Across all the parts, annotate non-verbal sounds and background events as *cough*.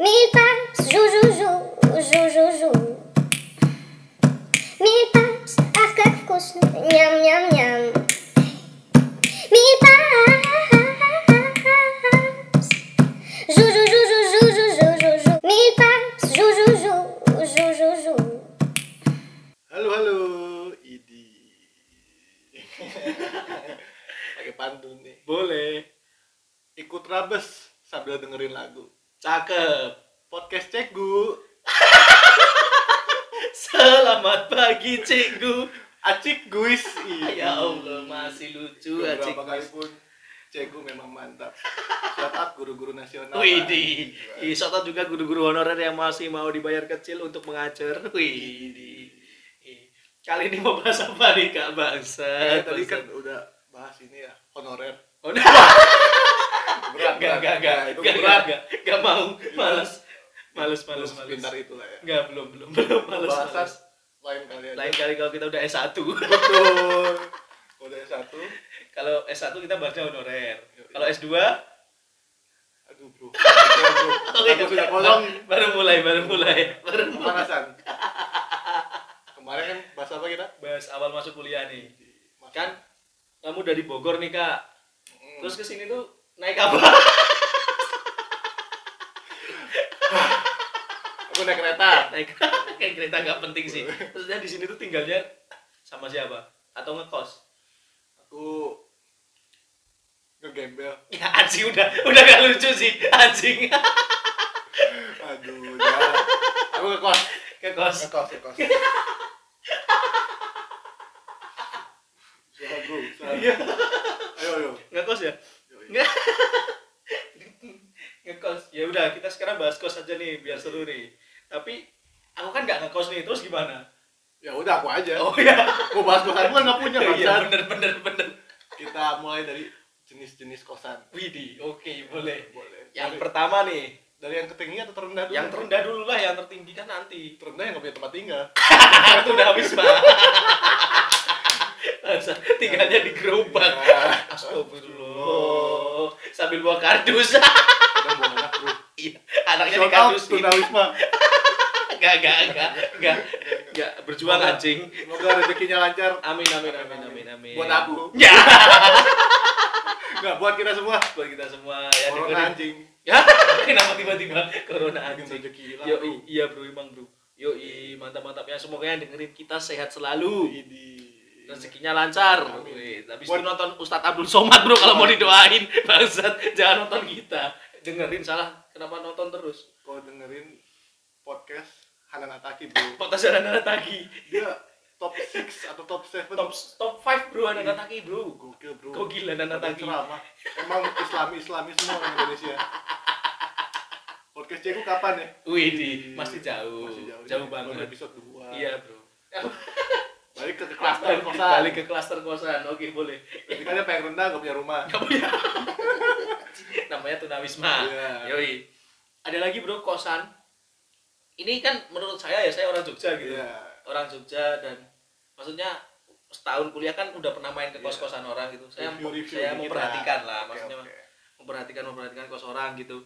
Mille jou, jou, pagi, Cikgu. Acik guis. Ya Allah, masih lucu Acik. kali pun Cegu memang mantap. Shout out guru-guru nasional. Widih. Ih, Sotot juga guru-guru honorer yang masih mau dibayar kecil untuk mengajar. Widih. Ih, Kali ini mau bahas apa nih Kak Bangsa? Eh, tadi kan udah bahas ini ya, honorer. Oh, *laughs* nah. Berat, Gak, gak, gak, Nah, itu gak, berat. gak, gak mau, males, males, males, Belum males. Pintar itu lah ya. Gak, belum, belum, *laughs* belum, males, males. Lain kali aja. Lain kali kalau kita udah S1. Betul. *laughs* Udah satu. kalau S1 kita bahasnya honorer. Kalau S2 Aduh bro. *laughs* Bro. Aku sudah kosong. baru mulai, baru mulai, baru. Pemanasan. Kemarin kan bahas apa kita? Bahas awal masuk kuliah nih. Mas- Kan kamu dari Bogor nih, Kak. Mm. Terus ke sini tuh naik apa? *laughs* aku naik kereta. naik *laughs* kayak kereta nggak penting sih. Terusnya di sini tuh tinggalnya sama siapa? Atau ngekos? Aku ngegembel. Ya anjing udah udah gak lucu sih anjing. Aduh, jangan. Aku ngekos. Ngekos. Ngekos, ngekos. *laughs* Bro. Iya. Ayo, ayo. Ngekos ya? Nggak. *laughs* ngekos. Ya udah kita sekarang bahas kos aja nih biar seru nih. Tapi aku kan nggak ngekos nih, terus gimana? Ya udah aku aja. Oh ya. Mau bahas kosan kan nggak punya Iya bangsat. bener bener bener. Kita mulai dari jenis-jenis kosan. Widih, oke boleh. Boleh. Yang dari, pertama nih, dari yang ketinggi atau terendah dulu? yang terendah dulu lah, yang tertinggi kan nanti. Terendah yang nggak punya tempat tinggal. itu *laughs* udah habis pak. Tinggalnya di gerobak. Ya. Astagfirullah. Sambil bawa kardus. Udah mau anak bro. Iya, anaknya di Shout kardus. tunawisma. Enggak, enggak, enggak, enggak. Enggak berjuang anjing. Semoga rezekinya lancar. Amin, amin, amin, amin, amin. Buat aku. Ya, Enggak, buat kita semua. buat kita semua ya Corona anjing. Ya, *laughs* kenapa tiba-tiba corona anjing? rezeki Yo, iya bro, emang bro. Yo, mantap-mantap ya. Semoga yang dengerin kita sehat selalu. Idi. rezekinya lancar. Amin. Habis Buat- nonton Ustadz Abdul Somad bro kalau mau didoain. *laughs* Bangsat, jangan nonton kita. Dengerin salah. Kenapa nonton terus? Kalau dengerin podcast Hanan Ataki bro. Potas anak Taki. Dia top 6 atau top 7 Top top 5 bro anak Taki bro. Gokil bro. Kok gila anak Ada Taki. ceramah. Emang Islami Islami semua orang Indonesia. Podcast Ceko kapan ya? Wih, di, masih jauh. Masih jauh. Jauh Baru banget. episode 2. Iya bro. Balik ke klaster kosan. Balik ke klaster kosan. Oke boleh. Jadi kan dia pengen rendah gak punya rumah. Gak punya. *laughs* Namanya tunawisma. Iya. Yoi. Ada lagi bro kosan. Ini kan menurut saya ya saya orang Jogja gitu. Iya. Orang Jogja dan maksudnya setahun kuliah kan udah pernah main ke Iya. kos-kosan orang gitu. Saya Review-review saya dikit memperhatikan lah. lah, Oke, maksudnya oke. memperhatikan memperhatikan kos orang gitu.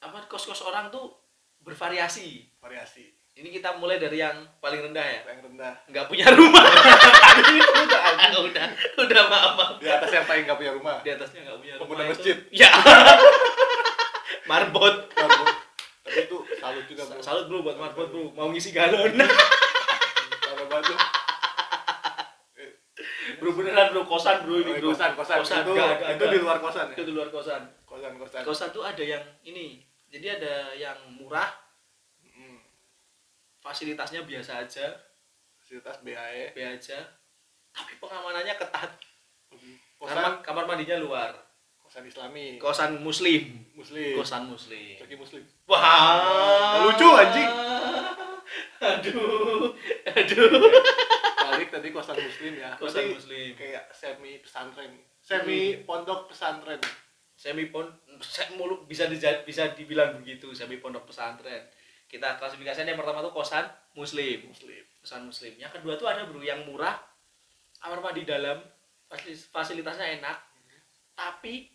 Apa kos-kos orang tuh bervariasi. Variasi. Ini kita mulai dari yang paling rendah ya. Yang rendah. Nggak punya rumah. udah *laughs* anjing. udah, udah maaf, maaf. Di atas yang paling gak punya rumah. Di atasnya nggak punya rumah. Pengguna itu- masjid. Ya. *laughs* Marbot. Tapi itu salut juga bro. Salut bro buat marbot bro. Mau ngisi galon. Parah banget. bro beneran bro kosan bro ini Oh, bro. kosan, kosan. Kosan. Itu, Nggak, nggak, itu di luar kosan ya? Itu di luar kosan. Kosan, kosan. Kosan tuh ada yang ini. Jadi ada yang murah, Mm. fasilitasnya biasa aja, Fasilitas BAE. B aja. Tapi pengamanannya ketat. Kosan, Kamar, kamar mandinya luar. Kosan Islami. Kosan muslim. Muslim. Kosan muslim. Lagi Muslim. Wah, Nggak lucu, anjing. *laughs* Aduh, aduh. Balik tadi kosan Muslim ya. Kosan Berarti muslim. Kayak semi pesantren. Semi pondok pesantren. Semi pon, se- mulu bisa dija- bisa dibilang begitu semi pondok pesantren. Kita klasifikasinya yang pertama tuh kosan muslim. Muslim. Kosan muslim. Yang kedua tuh ada bro yang murah, kamar mandi dalam, fasil- fasilitasnya enak, tapi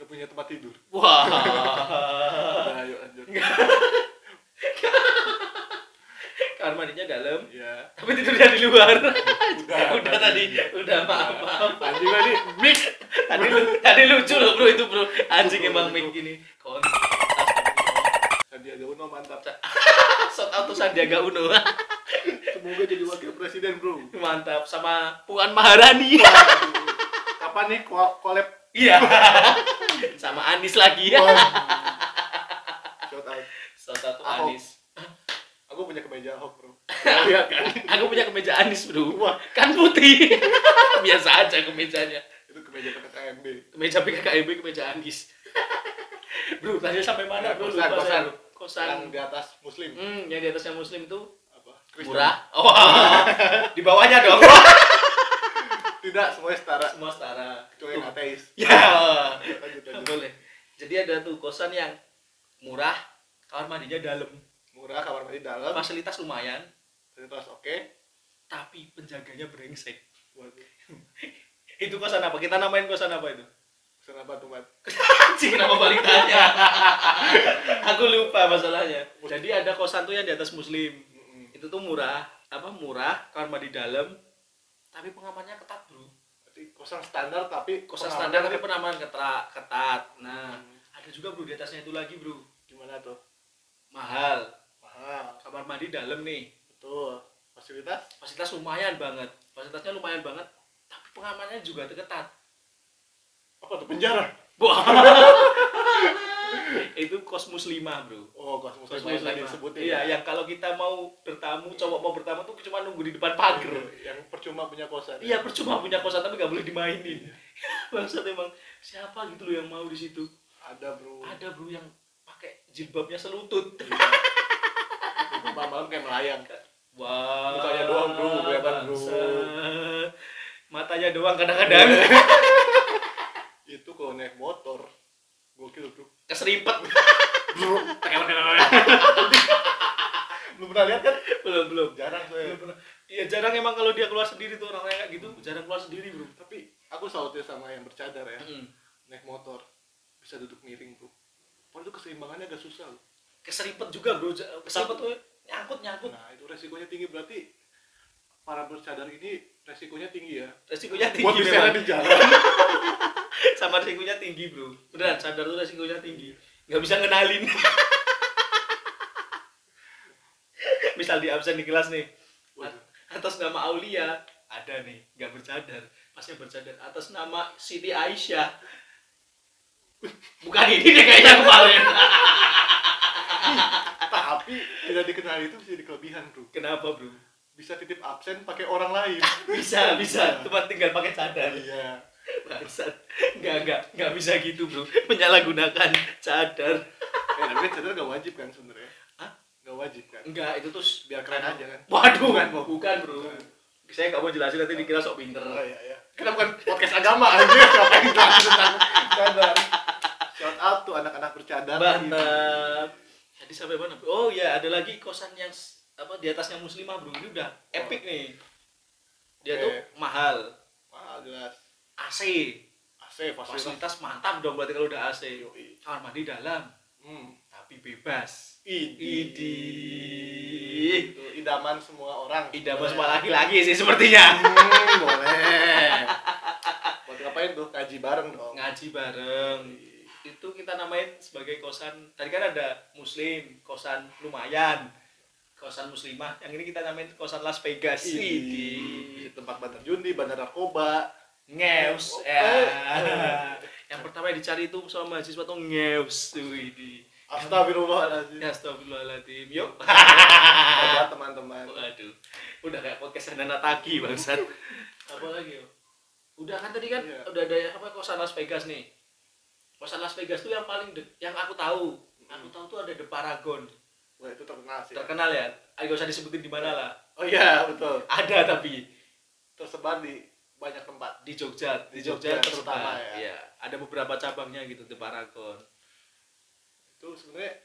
Gak punya tempat tidur. Wah. Nah, wow. ayo lanjut. *laughs* Kamar mandinya dalam. Iya. Tapi tidurnya di luar. Udah, *laughs* ya udah tadi, udah maaf, maaf. Tadi tadi mik. Tadi lu, tadi lucu loh bro itu bro. Anjing emang mik gini. Kon. Sandiaga Uno mantap. *laughs* Shout out to Sandiaga Uno. Semoga jadi wakil presiden bro. Mantap sama Puan Maharani. Kapan nih kolab? Iya sama Anis lagi ya. Waduh. *laughs* Shout out. Shout out Ahok. Anis. Aku punya kemeja Ahok, Bro. *laughs* Iya kan? Aku punya kemeja Anis bro. Wah. Kan putih. *laughs* Biasa aja kemejanya. Itu kemeja PKKMB. Kemeja PKKMB, kemeja Anis. bro, tadi sampai mana bro? Kosan, kosan. Kosan. Yang di atas muslim. Hmm, yang di atasnya muslim itu Apa? Kristen. murah. Oh, di bawahnya dong. Tidak, semuanya setara. Semua setara. Kecuali yang ateis. *laughs* Ya. Lanjut, lanjut. Boleh. Jadi ada tuh kosan yang murah, kamar mandinya dalam, Murah, kamar mandi dalam. fasilitas lumayan, Fasilitas oke. tapi penjaganya brengsek. Waduh. *laughs* Itu kosan apa? Kita namain kosan apa itu? Pesan apa tuh, Mat? *laughs* Anjing kenapa balik tanya? Aku lupa masalahnya. Jadi ada kosan tuh yang di atas muslim. Itu tuh murah, apa murah, kamar mandi dalam, tapi pengamannya ketat, Bro. Berarti kosan standar tapi Kosan standar tapi tapi pengaman ketat, ketat. Nah, Hmm. ada juga Bro di atasnya itu lagi, Bro. gimana tuh? Mahal. Mahal. Kamar mandi dalam nih. Betul. Fasilitas Fasilitas lumayan banget. Fasilitasnya lumayan banget, tapi pengamannya juga ketat. apa tuh? Penjara. Wah. *laughs* itu kos muslimah, Bro. Oh, kos muslimah. disebutin. Iya, ya. yang kalau kita mau bertamu, cowok mau bertamu tuh cuma nunggu di depan pagar. yang percuma punya kosan. Iya, percuma punya kosan tapi nggak boleh dimainin. *laughs* Bangsat emang siapa gitu loh yang mau di situ? Ada, Bro. Ada bro yang pakai jilbabnya selutut. Iya. Malam-malam kayak melayang. Wah. Mukanya doang, bro, kelihatan, bro. Matanya doang kadang-kadang. *laughs* Itu kalau naik motor. Gokil, Bro. Keserimpet. *laughs* Bro, *laughs* belum pernah lihat kan? belum belum. Jarang saya. Belum pernah. Iya jarang emang kalau dia keluar sendiri tuh orang kayak gitu jarang keluar sendiri bro. Tapi aku salutnya sama yang bercadar ya. Mm. Naik motor bisa duduk miring, Bro. Padahal itu keseimbangannya agak susah loh. Keserimpet juga bro. Keserimpet tuh nyangkut nyangkut. Nah, itu resikonya tinggi berarti para bercadar ini resikonya tinggi ya. Resikonya Buat tinggi memang. di jalan. *laughs* *laughs* Sama resikonya tinggi bro. Beneran sadar tuh resikonya tinggi. Nggak bisa ngenalin. *laughs* Misal di absen di kelas nih. Waduh. Atas nama Aulia ada nih nggak bercadar. Pasnya bercadar atas nama Siti Aisyah. Bukan ini deh kayaknya kemarin. *laughs* Tapi tidak dikenal itu bisa jadi kelebihan, Bro. Kenapa bro? Bisa titip absen pakai orang lain. Bisa bisa. Cuma tinggal pakai cadar. Iya. Bangsat. Enggak, enggak, enggak bisa gitu, Bro. Menyalahgunakan cadar. Eh, tapi cadar gak wajib kan sebenarnya. Hah? Gak wajib kan. Enggak, itu tuh Biar keren aja kan. Waduh, Bukan, bukan, Bro. bukan, Bro. Saya nggak mau jelasin nanti dikira sok pinter. Oh iya iya. Kita bukan podcast agama aja *laughs* siapa yang jelasin tentang cadar. Shout out tuh anak-anak bercadar. Mantap. Tadi sampai mana? Bro? Oh ya, ada lagi kosan yang apa di atasnya muslimah, Bro. Ini udah epic nih. Dia Oke. tuh mahal. Wah, jelas. AC. AC fasilitas. Fasilitas mantap dong berarti kalau udah AC. Yoi. Kamar mandi dalam, Hmm. tapi bebas. Idi. Idih. Itu idaman semua orang. Idaman semua laki-laki sih sepertinya. Hmm, boleh. Buat ngapain tuh? Kaji bareng dong. Ngaji bareng. Itu kita namain sebagai kosan. Tadi kan ada muslim, kosan lumayan. Kosan muslimah. Yang ini kita namain kosan Las Vegas. Idi. Idi. Tempat bandar judi, bandar narkoba. Ngeus. Oh, Ya. eh. *laughs* Yang pertama yang dicari itu sama mahasiswa tuh ngeus. Tuh ini. Astagfirullahaladzim. Ya, Astagfirullahaladzim. Yuk. *laughs* Hebat teman-teman. Waduh. Udah kayak podcast Nana Taki bangsat. apa lagi yo? Udah kan tadi kan Iya. udah ada apa kosan Las Vegas nih. Kosan Las Vegas tuh yang paling de- yang aku tahu. Aku tahu tuh ada The Paragon. Wah itu terkenal sih. Terkenal ya. Ayo usah disebutin di mana lah. Oh iya betul. Ada tapi Tersebar di banyak tempat. di Jogja, di Di Jogja, Jogja terutama ya. Iya, ada beberapa cabangnya gitu The Paragon. Itu sebenarnya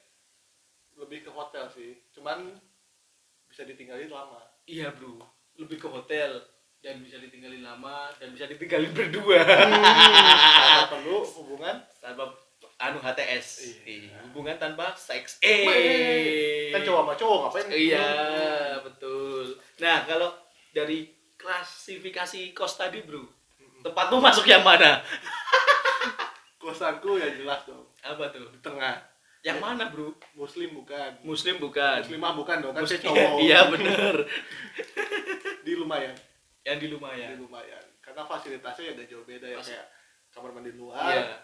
lebih ke hotel sih. Cuman bisa ditinggalin lama. Iya, Bro. Lebih ke hotel dan bisa ditinggalin lama dan bisa ditinggalin berdua. Kalau perlu hubungan tanpa anu HTS. Iya. Ih, Hubungan tanpa seks. Eh. kan cowok sama cowok ngapain? Iya, betul. Nah, kalau dari klasifikasi kos tadi, Bro. Tempatmu masuk yang mana? *laughs* Kosanku ya jelas dong. Apa tuh? Di tengah. Yang mana, Bro? Muslim bukan. Muslim bukan. Muslimah bukan dong, kan saya Muslim- cowok. *laughs* Iya, bener. *laughs* Di lumayan. Yang di Di lumayan. lumayan. Karena fasilitasnya ya udah jauh beda ya Pas- kayak kamar mandi luar, Iya,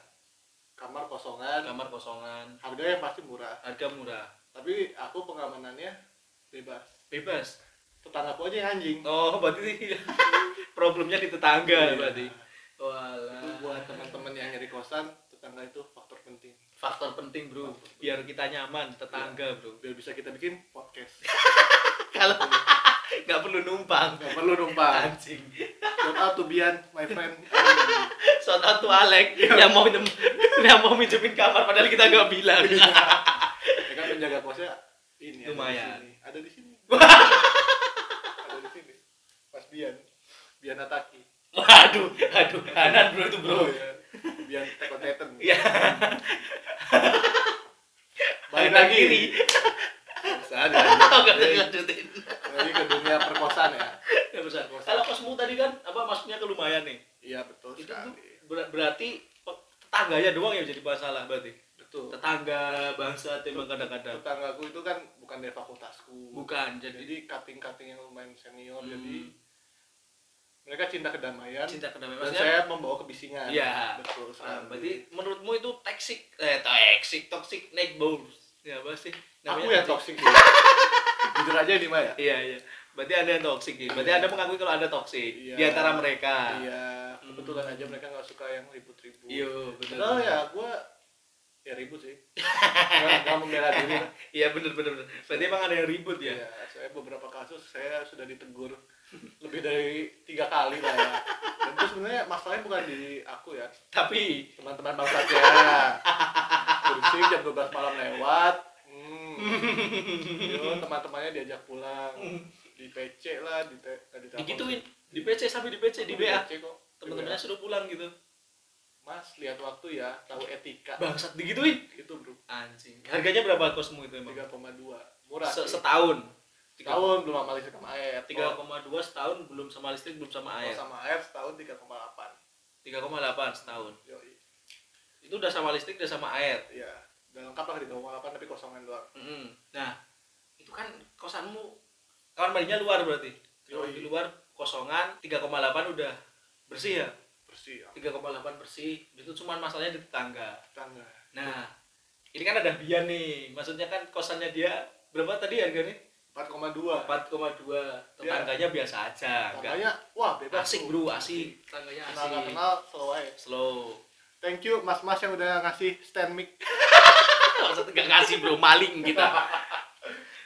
kamar kosongan, kamar kosongan, harganya pasti murah. harga murah. Tapi aku pengamanannya bebas. Bebas. Tetanggaku aja yang anjing. Oh, berarti *laughs* problemnya di tetangga Iya. berarti. Itu Walah. buat teman-teman yang nyari kosan, tetangga itu faktor penting. Faktor penting, Bro. Biar kita nyaman, tetangga, Bro. Biar bisa kita bikin podcast. *laughs* Kalau *laughs* nggak perlu numpang. Gak perlu numpang. Anjing. Shout out to Bian, my friend. Shout out to Alek yang mau minjem, yang mau minjemin kamar padahal kita nggak bilang. ya kan penjaga kosnya ini Lumayan. ada di sini. Ada di sini. ada di sini. Mas Bian. Bian Ataki. Waduh, aduh, kanan bro itu bro. Oh, iya. Bian Tekon Titan. Iya. Balik lagi. kiri. Ada. *laughs* Lanjutin. Lagi ke dunia perkosaan ya. Ya, besar. Kalau kosmu tadi kan apa maksudnya ke lumayan nih? Iya betul Itu sekali. ber- berarti tetangganya doang yang jadi masalah berarti. Betul. Tetangga bangsa emang kadang-kadang. Tetanggaku itu kan bukan dari fakultasku. Bukan, jadi Jadi cutting-cutting yang lumayan senior. Hmm. Jadi mereka cinta kedamaian. cinta kedamaian. Dan Maksudnya saya membawa kebisingan. Iya. Betul Nah, sekali. berarti menurutmu itu toxic eh toxic toxic neighbors ya apa sih aku yang toxic sih. *laughs* Jujur aja ini mah ya. iya iya berarti ada yang toxic ya berarti anda mengakui kalau ada toxic Iya. di antara mereka Iya, Hmm. kebetulan aja mereka nggak suka yang ribut-ribut. iya benar Padahal ya gue ya ribut sih. *laughs* Nggak nggak membela diri. iya benar benar benar. berarti emang ada yang ribut ya Ya, saya beberapa kasus saya sudah ditegur lebih dari tiga kali lah ya. Dan itu sebenarnya masalahnya bukan di aku ya, tapi teman-teman bangsa saya. Berisik jam 12 malam lewat. Hmm. Yo, teman-temannya diajak pulang. Di PC lah, di te- nggak ditelepon. digituin di PC sampai di PC di Di kok. teman-temannya suruh pulang gitu Mas, lihat waktu ya, tahu etika. bangsat digituin Gitu, Bro. anjing harganya berapa kosmu itu emang 3,2. Murah. Se- sih. Setahun Tahun belum sama listrik sama air. tiga koma dua setahun belum sama listrik belum sama air sama air setahun 3,8. tiga koma delapan setahun Yoi. itu udah sama listrik udah sama air Iya. Udah lengkap lah 3,8 tapi kosongan doang. Mm-mm. Nah, itu kan kosanmu kamar mandinya luar berarti. Yoi. di luar kosongan 3,8 udah bersih ya. Bersih ya. 3,8 bersih. Itu cuma masalahnya di tetangga. Tangga. Nah, ini kan ada Bian nih. Maksudnya kan kosannya dia berapa tadi harganya? 4,2. 4,2. Tetangganya biasa aja. Enggak Tangganya wah bebas. asik. Bro, asik. Tetangganya Kenal nggak asik. kenal slow aja. Slow. Thank you mas-mas yang udah ngasih stand mic. *laughs* Maksudnya enggak ngasih, Bro, maling kita.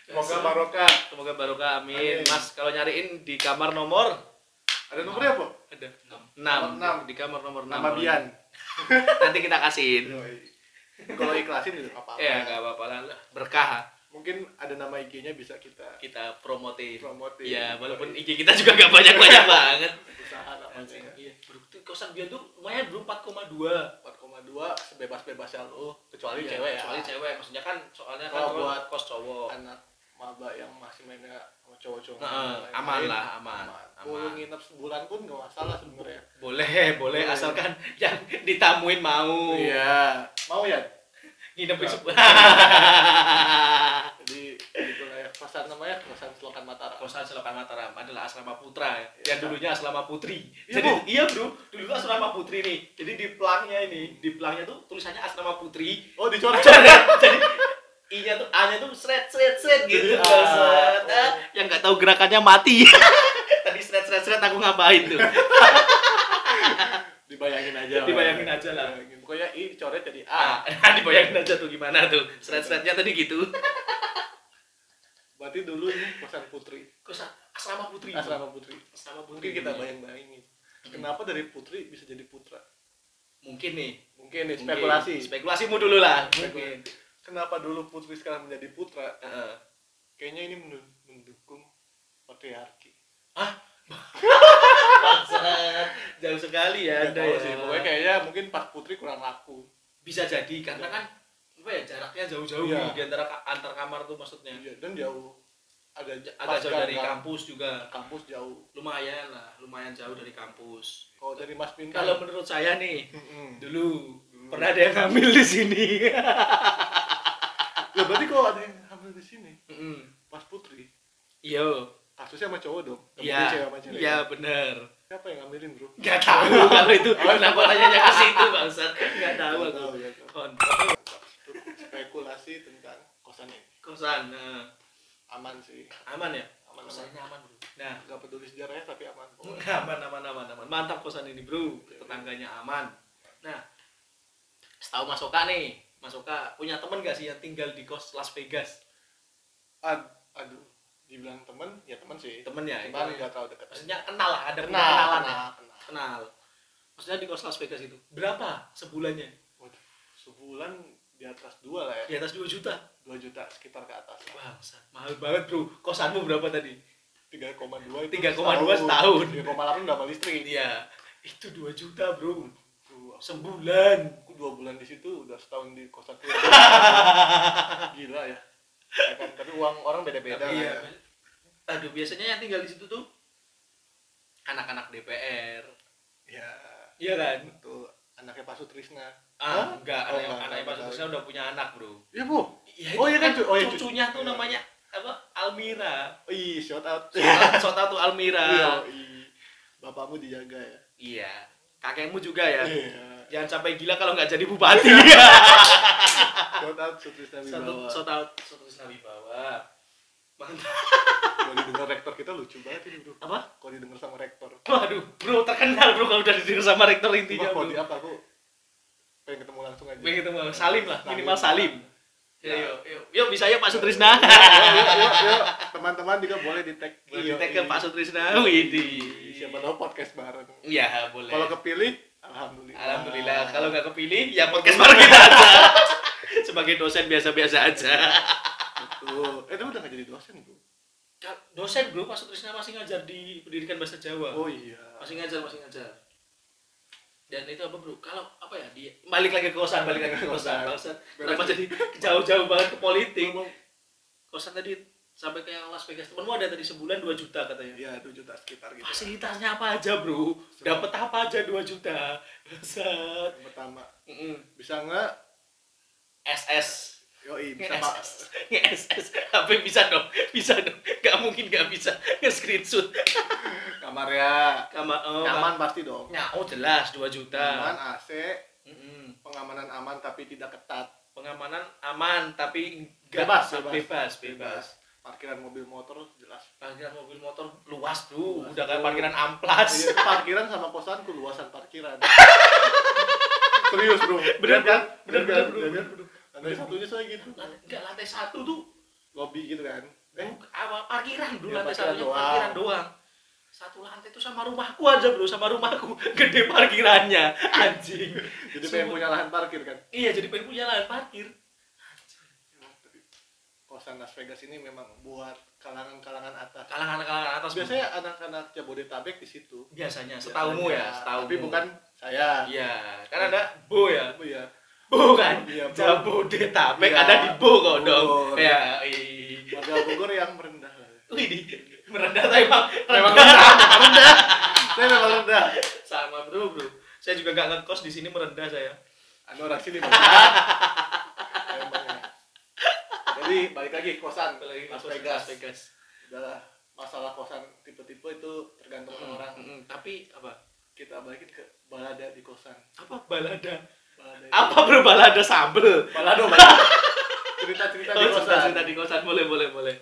Semoga barokah. Semoga barokah amin. Amin. Mas kalau nyariin di kamar nomor Ada nomornya apa? ada 6. Nomor enam. di kamar nomor 6. Nama Bian. Nanti kita kasihin. Kalau ikhlasin juga nggak apa-apa. Ya, enggak apa-apa lah. Berkah Mungkin ada nama IG-nya bisa kita kita promotin. promote. Ya, walaupun IG kita juga gak banyak-banyak *laughs* banget. usaha namanya. Iya, bro, itu kosan dia tuh lumayan bro 4,2. 4,2 sebebas-bebasnya lu kecuali Iya, cewek ya. Kecuali cewek, maksudnya kan soalnya kan buat- kos cowok. anak maba yang masih mainnya sama cowok-cowok lain-lain, aman lah, aman, Mau aman. nginep sebulan pun gak masalah sebenarnya Boleh, boleh Boleh. asalkan *laughs* yang ditamuin mau. iya mau ya Nginep *laughs* di Iya. sebuah. jadi gitu lah ya kosan namanya kosan selokan Mataram Kosan Selokan Mataram adalah asrama putra ya. Iya. Yang dulunya asrama putri. Iya, Jadi Bu. iya, Bro. Dulu tuh asrama putri nih. Jadi di pelangnya ini, di pelangnya tuh tulisannya asrama putri. oh dicoret *laughs* Coret. Jadi I-nya tuh A-nya tuh seret seret seret gitu. Ah, Set. oh. Ah, yang nggak tahu gerakannya mati. *laughs* Tadi seret seret seret aku ngapain tuh? Dibayangin aja lah. Dibayangin aja lah. Dibayangin. pokoknya i dicoret jadi Ah, a *laughs* dibayangin aja tuh gimana tuh. Seret seretnya tadi gitu. *laughs* berarti dulu ini kosan putri Kosan asrama putri. asrama putri Asrama mungkin kita bayang-bayangin kenapa dari putri bisa jadi putra Mungkin nih. mungkin nih Mungkin. spekulasi Spekulasimu dulu lah. Mungkin. kenapa dulu putri sekarang menjadi putra Heeh. kayaknya ini mendu- mendukung patriarki Bangsat. *laughs* Jauh sekali ya Anda tahu ya. sih pokoknya kayaknya mungkin pas putri kurang laku. Bisa jadi karena kan apa ya jaraknya jauh-jauh nih di antara antar kamar tuh maksudnya. iya dan jauh. Agak agak jauh dari gang- kampus juga. Kampus jauh. Lumayan lah lumayan jauh dari kampus. Kalau dari Mas Pinkan kalau menurut saya nih dulu pernah ada yang hamil di sini. *laughs* Ya berarti kalau ada yang hamil di sini. Mas Putri. Iya kasusnya sama cowok dong. Iya iya bener. Siapa yang ngambilin bro? Nggak tahu *laughs* kalau itu kenapa nanya ke situ bangsat. Nggak tahu aku. Kontol. spekulasi tentang kosan ini. Kosan nah. aman sih. Aman ya? Aman kosannya aman bro. Nah. Nggak peduli sejarahnya tapi aman. *laughs* Aman aman aman aman. Mantap kosan ini bro. Tetangganya aman. Nah. Setahu Mas Oka nih. Mas Oka punya temen gak sih yang tinggal di kos Las Vegas? Ad, aduh dibilang temen ya temen sih. Temen ya teman itu- nggak terlalu dekat maksudnya kenal lah ada kenal kenalan ya. kenal kenal. Kenal. Maksudnya di kos Las Vegas itu berapa sebulannya? Waduh, sebulan di atas dua lah di ya atas 2 juta? Dua juta sekitar ke atas Bangsa, mahal banget bro. Kosanmu berapa tadi? 3,2 itu 3,2 setahun. 3,8 udah sama listrik? Iya. Itu 2 juta bro. Sebulan. Aku dua bulan di situ udah setahun di kosan *laughs* gila ya Ya kan, tapi uang orang beda-beda iya. ya. aduh biasanya yang tinggal di situ tuh anak-anak DPR ya iya. Kan? Itu anaknya Pak Sutrisna. Ah enggak. Oh, enggak, anaknya enggak Pak. Sutrisna udah punya anak bro. Iya bu? Iya, Oh, iya kan, cu- oh, iya, cu- cucunya tuh iya. namanya apa Almira. Ih shout out. Sota tuh Almira. Iya, bapakmu dijaga ya? Iya. Kakekmu juga ya? Iya. Jangan sampai gila kalau nggak jadi bupati *laughs* shout out Sutrisna Wibawa. Sota Sota Wibawa. Mantap. Kalau didengar rektor kita lucu banget ini bro. Apa? Kalau didengar sama rektor. Waduh bro terkenal bro kalau udah didengar sama rektor intinya Cuma bro kalau di apa aku pengen ketemu langsung aja. Pengen ketemu Salim lah minimal Salim. Ya, yuk, yuk, yuk bisa ya Pak Sutrisna teman-teman juga boleh di tag boleh di ke ini. Pak Sutrisna Widih. Siapa tahu podcast bareng. Iya boleh. Kalau kepilih alhamdulillah. Alhamdulillah. Kalau nggak kepilih ya podcast bareng kita aja sebagai dosen biasa-biasa aja. Betul. Eh tapi udah gak jadi dosen bro dosen bro. Pak Sutrisna masih ngajar di pendidikan bahasa Jawa. Oh iya. Masih ngajar masih ngajar. Dan itu apa bro? Kalau apa ya dia balik lagi ke kosan balik lagi ke kosan. Kosan. kosan kenapa jadi jauh-jauh banget ke politik? Kosan tadi sampai ke yang Las Vegas. Temenmu ada tadi sebulan 2 juta katanya. Ya 2 juta sekitar gitu. Fasilitasnya apa aja bro? Dapat apa aja 2 juta? Yang pertama Mm-mm. bisa nggak SS yoi bisa pak. SS SS HP bisa dong? Bisa dong. Gak mungkin gak bisa. Nge screenshot kamar ya. Kamar oh, nyaman pasti dong. Ya, oh jelas 2 juta. Nyaman AC Mm-mm. pengamanan aman tapi tidak ketat. Pengamanan aman tapi nggak- Bebas, bebas. Bebas. bebas. Parkiran mobil motor jelas. Parkiran mobil motor luas bro. Luas, udah kayak parkiran amplas. Iya, *laughs* parkiran sama kosanku luasan parkiran. *laughs* Serius bro. Bener kan? bener bener kan? bro Iya bener kan? bro lantai satunya saya gitu. Enggak lantai satu tuh lobby gitu kan. Eh? Awal parkiran dulu Iya, lantai parkiran satunya doang. parkiran doang. Satu lantai itu sama rumahku aja bro. Sama rumahku. *laughs* Gede parkirannya. Anjing. Jadi pengen punya lahan parkir kan? Iya jadi pengen punya lahan parkir. Kosan Las Vegas ini memang buat kalangan-kalangan atas. Kalangan-kalangan atas biasanya anak-anak Jabodetabek di situ. Biasanya setahumu ya Biasanya. setahumu tapi bukan saya. Iya kan ada bo ya. Bo kan Iya, Bo. Jabodetabek Iya, ada di bo kok dong Bogor. ya warga Bogor yang merendah Wih, di merendah tapi emang memang rendah. rendah saya memang rendah Sama bro, bro. Saya juga nggak ngekos di sini merendah saya. anu orang sini merendah ya. jadi balik lagi kosan Apalagi Las ngekos di Vegas Las Vegas. udahlah masalah kosan tipe-tipe itu tergantung Mm, orang mm, Tapi apa? kita balikin ke balada di kosan Apa balada? Apa bro balada sambel? balado balado *laughs* cerita-cerita di Oh, kosan cerita, cerita di kosan boleh, boleh, boleh.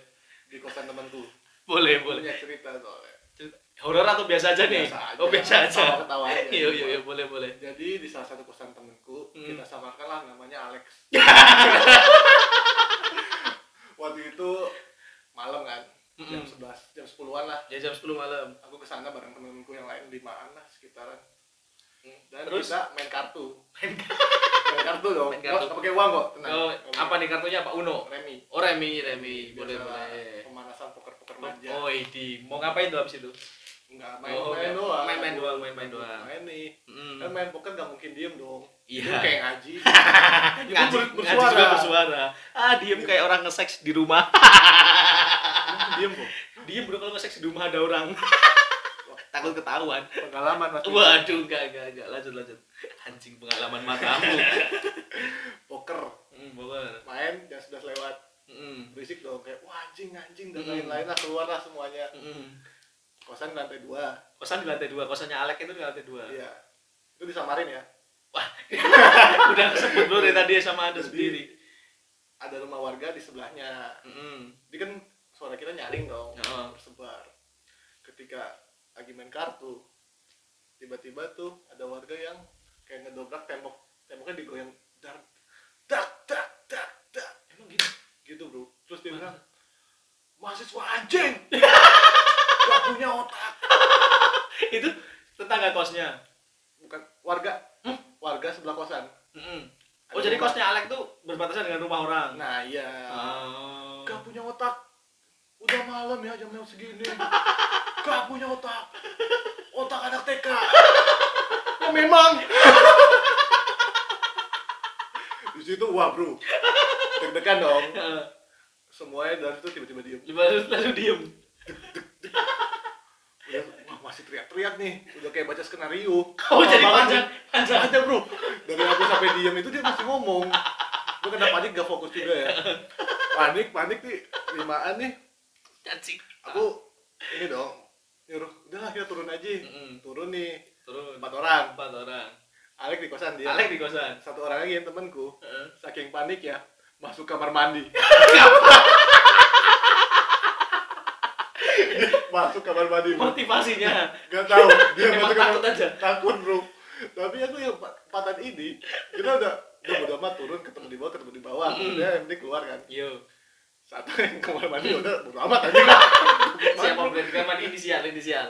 di kosan temanku Boleh, boleh. punya cerita soalnya Cerita- Horor atau biasa aja nih? Biasa aja. Oh, biasa aja. Aja. *laughs* Iya, iya, iya, boleh, boleh. jadi di salah satu kosan temenku Hmm. kita samakan lah namanya Alex *laughs* waktu itu malam kan jam Mm-mm. 11 jam 10-an lah Ya jam 10 malam. aku ke sana bareng temenku yang lain limaan lah sekitaran dan Terus? kita main kartu Main *laughs* main kartu dong Main kartu. pakai uang kok tenang Oh, apa nih kartunya Pak Uno? remi Oh, Remi, Remi. Boleh, boleh. pemanasan poker-poker manja Oh, ini mau ngapain tuh abis itu? enggak main Oh, main doang Main-main doang, main-main doang. main nih Mm. kan main poker gak mungkin diem dong Iya. Itu kayak ngaji *laughs* ngaji, ber- ngaji juga bersuara. Ah, diem kayak orang nge-seks di rumah. diem kok Diem bro kalau seks di rumah ada orang. *laughs* Takut ketahuan. pengalaman mas Waduh, enggak, enggak, enggak. Lanjut, lanjut. Anjing pengalaman matamu. *laughs* poker Hmm, boleh. main jam 11 lewat Hmm. berisik dong kayak wah anjing anjing dan Mm. lain-lain lah keluar lah semuanya Hmm. kosan di lantai dua Kosan di lantai dua, kosannya Alek itu di lantai dua. iya itu disamarin ya Wah, *laughs* udah kesebut bro dari tadi sama anda Jadi- sendiri. ada rumah warga di sebelahnya Hmm. jadi kan suara kita nyaring dong Oh. tersebar ketika lagi main kartu. Tiba-tiba tuh ada warga yang kayak ngedobrak tembok. Temboknya digoyang dar dak dak dak dak Emang gitu? gitu bro. Terus dia bilang mahasiswa anjing. *laughs* Gak punya otak. Itu tetangga kosnya. bukan warga. Warga sebelah kosan. Hmm. Ada Oh jadi rumah. kosnya Alek tuh berbatasan dengan rumah orang. nah iya. Oh. gak punya otak. Udah malam ya jam jam segini *laughs* gak punya otak. Otak anak TK ya memang. Di situ wah bro. Deg-degan dong. Heeh. semuanya dari situ tiba-tiba diem. Lalu lalu diem. udah wah masih teriak-teriak nih. Udah kayak baca skenario. Oh Lama jadi panjang, panjang. ada bro. Dari aku sampai diem itu dia masih ngomong. Gue kena panik gak fokus juga ya. Panik panik nih. Limaan nih. Cacing. aku ini dong nyuruh udahlah kita turun aja Mm-mm. turun nih Turun empat orang empat orang. Alek di kosan dia Alek di kosan. satu orang lagi yang temanku Heeh. saking panik ya masuk kamar mandi *laughs* masuk kamar mandi. Motivasinya. gak tahu dia Emang masuk kamar takut aja. takut bro tapi aku yang empatan ini kita udah udah bodo amat turun ketemu di bawah ketemu di bawah Mm. udah yang penting keluar kan Yo. Satu yang kamar mandi *laughs* udah bodo amat aja lah Siapa brand kamar inisial inisial.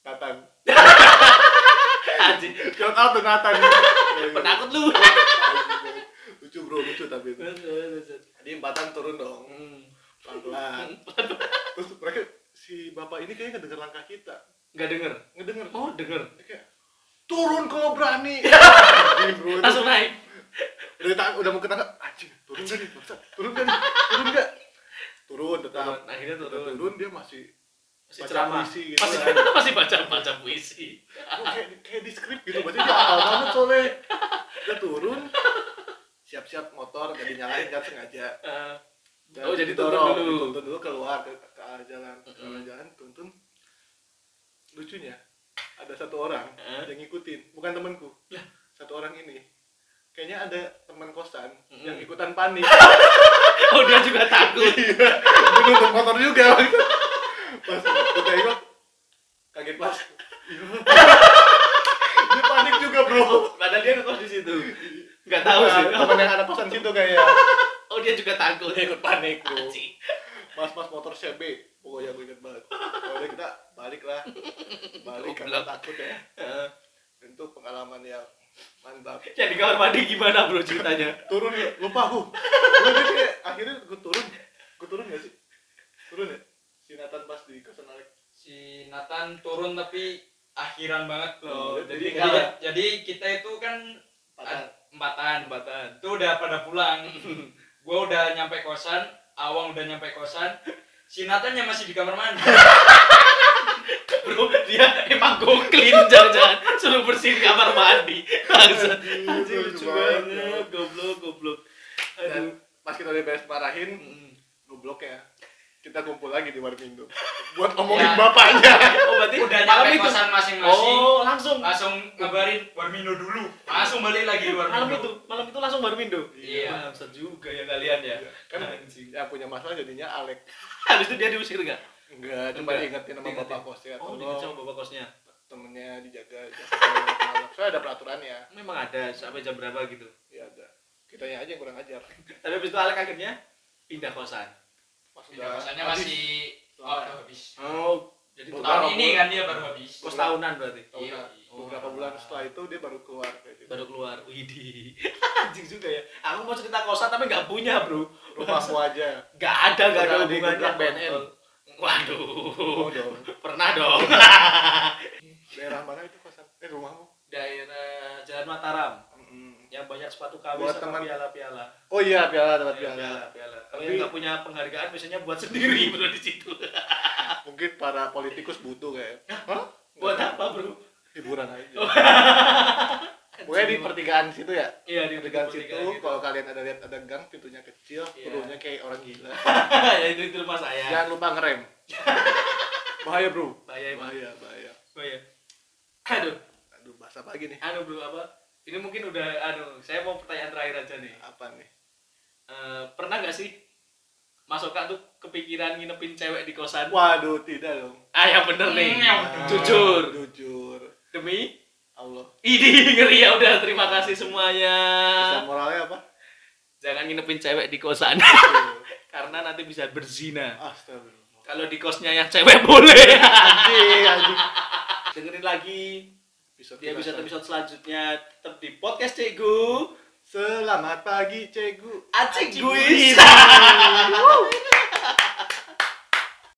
Nathan *laughs* Anjing. Shout out to Nathan Penakut lu. lucu bro lucu tapi itu jadi empatan turun dong Hmm. pelan terus mereka si bapak ini kayaknya ngedenger langkah kita Nggak denger. ngedenger Oh denger. Kayak turun kalau berani *laughs* Langsung naik. Udah, tang- udah mau ke tangga anjing turun gak nih turun gak nih turun gak turun tetap Turun. Akhirnya turun. turun dia masih Masih baca ceramah. puisi gitu Masih kan. *laughs* masih baca baca puisi. Oh, kayak, kayak di skrip gitu berarti dia hafal banget soalnya udah turun siap-siap motor gak dinyalain kan sengaja Eh, Dan Oh, jadi turun dulu. dituntun dulu keluar ke, ke arah jalan ke arah jalan tuntun lucunya ada satu orang Eh? yang ngikutin bukan temanku satu orang ini kayaknya ada teman kosan Mm-mm. yang ikutan panik. *laughs* Oh dia juga takut. iya. Dia nuntun motor juga pas kita tengok kaget pas. Iya. dia panik juga bro. Padahal dia ngekos di situ. Nggak tahu sih. Temen yang anak kosan situ kayaknya. Oh dia juga takut. dia ikut panik bro. Mas mas motor CB pokoknya gue inget banget. Kalau kita balik lah. Balik karena takut ya. Itu pengalaman yang mantap *laughs* Yang di kamar mandi gimana bro ceritanya? *laughs* turun ya lupa aku kayak akhirnya gue turun gue turun gak sih turun ya si Nathan pas di kosan Alek si Nathan turun tapi akhiran banget Oh, loh. jadi jadi, kalah. jadi kita itu kan ad- empatan. Jembatan. Itu udah pada pulang. *laughs* gue udah nyampe kosan, Awang udah nyampe kosan. Si Nathan yang masih di kamar mandi. Bro, dia emang goklin jangan-jangan suruh bersihin kamar mandi. Bangsat. Anjing lucu banget. Goblok, goblok. dan Aduh. pas kita udah beres marahin Mm. goblok ya kita kumpul lagi di Warmindo *laughs* buat ngomongin Ya. bapaknya Oh, berarti udah malam nyampe itu. kosan masing-masing. Oh, langsung. Langsung ngabarin Warmindo dulu. Langsung balik lagi di Malam Warmindo. itu, malam itu langsung baru Mindo. Iya. Bangsat juga ya kalian ya. kan yang punya masalah jadinya Alek Habis itu dia diusir enggak? Enggak cuma diingetin sama Diingetin. bapak kosnya Oh, dia sama bapak kosnya. temennya dijaga soalnya ada peraturannya Memang ada sampai jam berapa gitu. ya ada kitanya aja yang kurang ajar Tapi habis itu Alek akhirnya pindah kosan. pas Pindah udah kosannya habis. masih oh, udah habis. Oh, jadi Tahun ini kan dia baru habis. kos tahunan berarti. Tahunan. Iya. beberapa Oh. bulan setelah itu dia baru keluar kayak gitu. Baru keluar. Widih. *laughs* Anjing juga ya. Aku mau cerita kosan tapi nggak punya, Bro. rumahmu aja Nggak ada, nggak ada hubungannya. BNN? Waduh. oh dong Pernah dong. *laughs* daerah mana itu kosan eh rumahmu Daerah Jalan Mataram. Mm, Yang banyak sepatu KW Buat sama teman- piala-piala. oh iya piala dapat Iya, piala piala. Kalau Tapi- yang nggak punya penghargaan biasanya buat sendiri bro di situ. *laughs* mungkin para politikus butuh kayak Hah? buat apa bro? hiburan aja *laughs* pokoknya di pertigaan situ ya Iya di pertigaan situ gitu. kalau kalian ada lihat ada gang pintunya kecil Iya. turunnya kayak orang gila *laughs* ya itu itu rumah saya. jangan lupa ngerem *laughs* bahaya bro Bahaya bahaya bahaya iya. Aduh, aduh bahasa pagi nih anu bro apa? Ini mungkin udah anu, saya mau pertanyaan terakhir aja nih. apa nih Eh, pernah nggak sih Mas Oka tuh kepikiran nginepin cewek di kosan? waduh tidak dong Ah yang bener nih. Jujur. jujur Demi Allah Idi *laughs* ngeri ya udah terima kasih semuanya. pesan moralnya apa Jangan nginepin cewek di kosan *laughs* karena nanti bisa berzina. Astagfirullah Kalau di kosnya yang cewek boleh. anjing anjing Dengerin lagi episode di episode kita. episode selanjutnya tetap di podcast Cegu. selamat pagi cegu Acik guys. *laughs*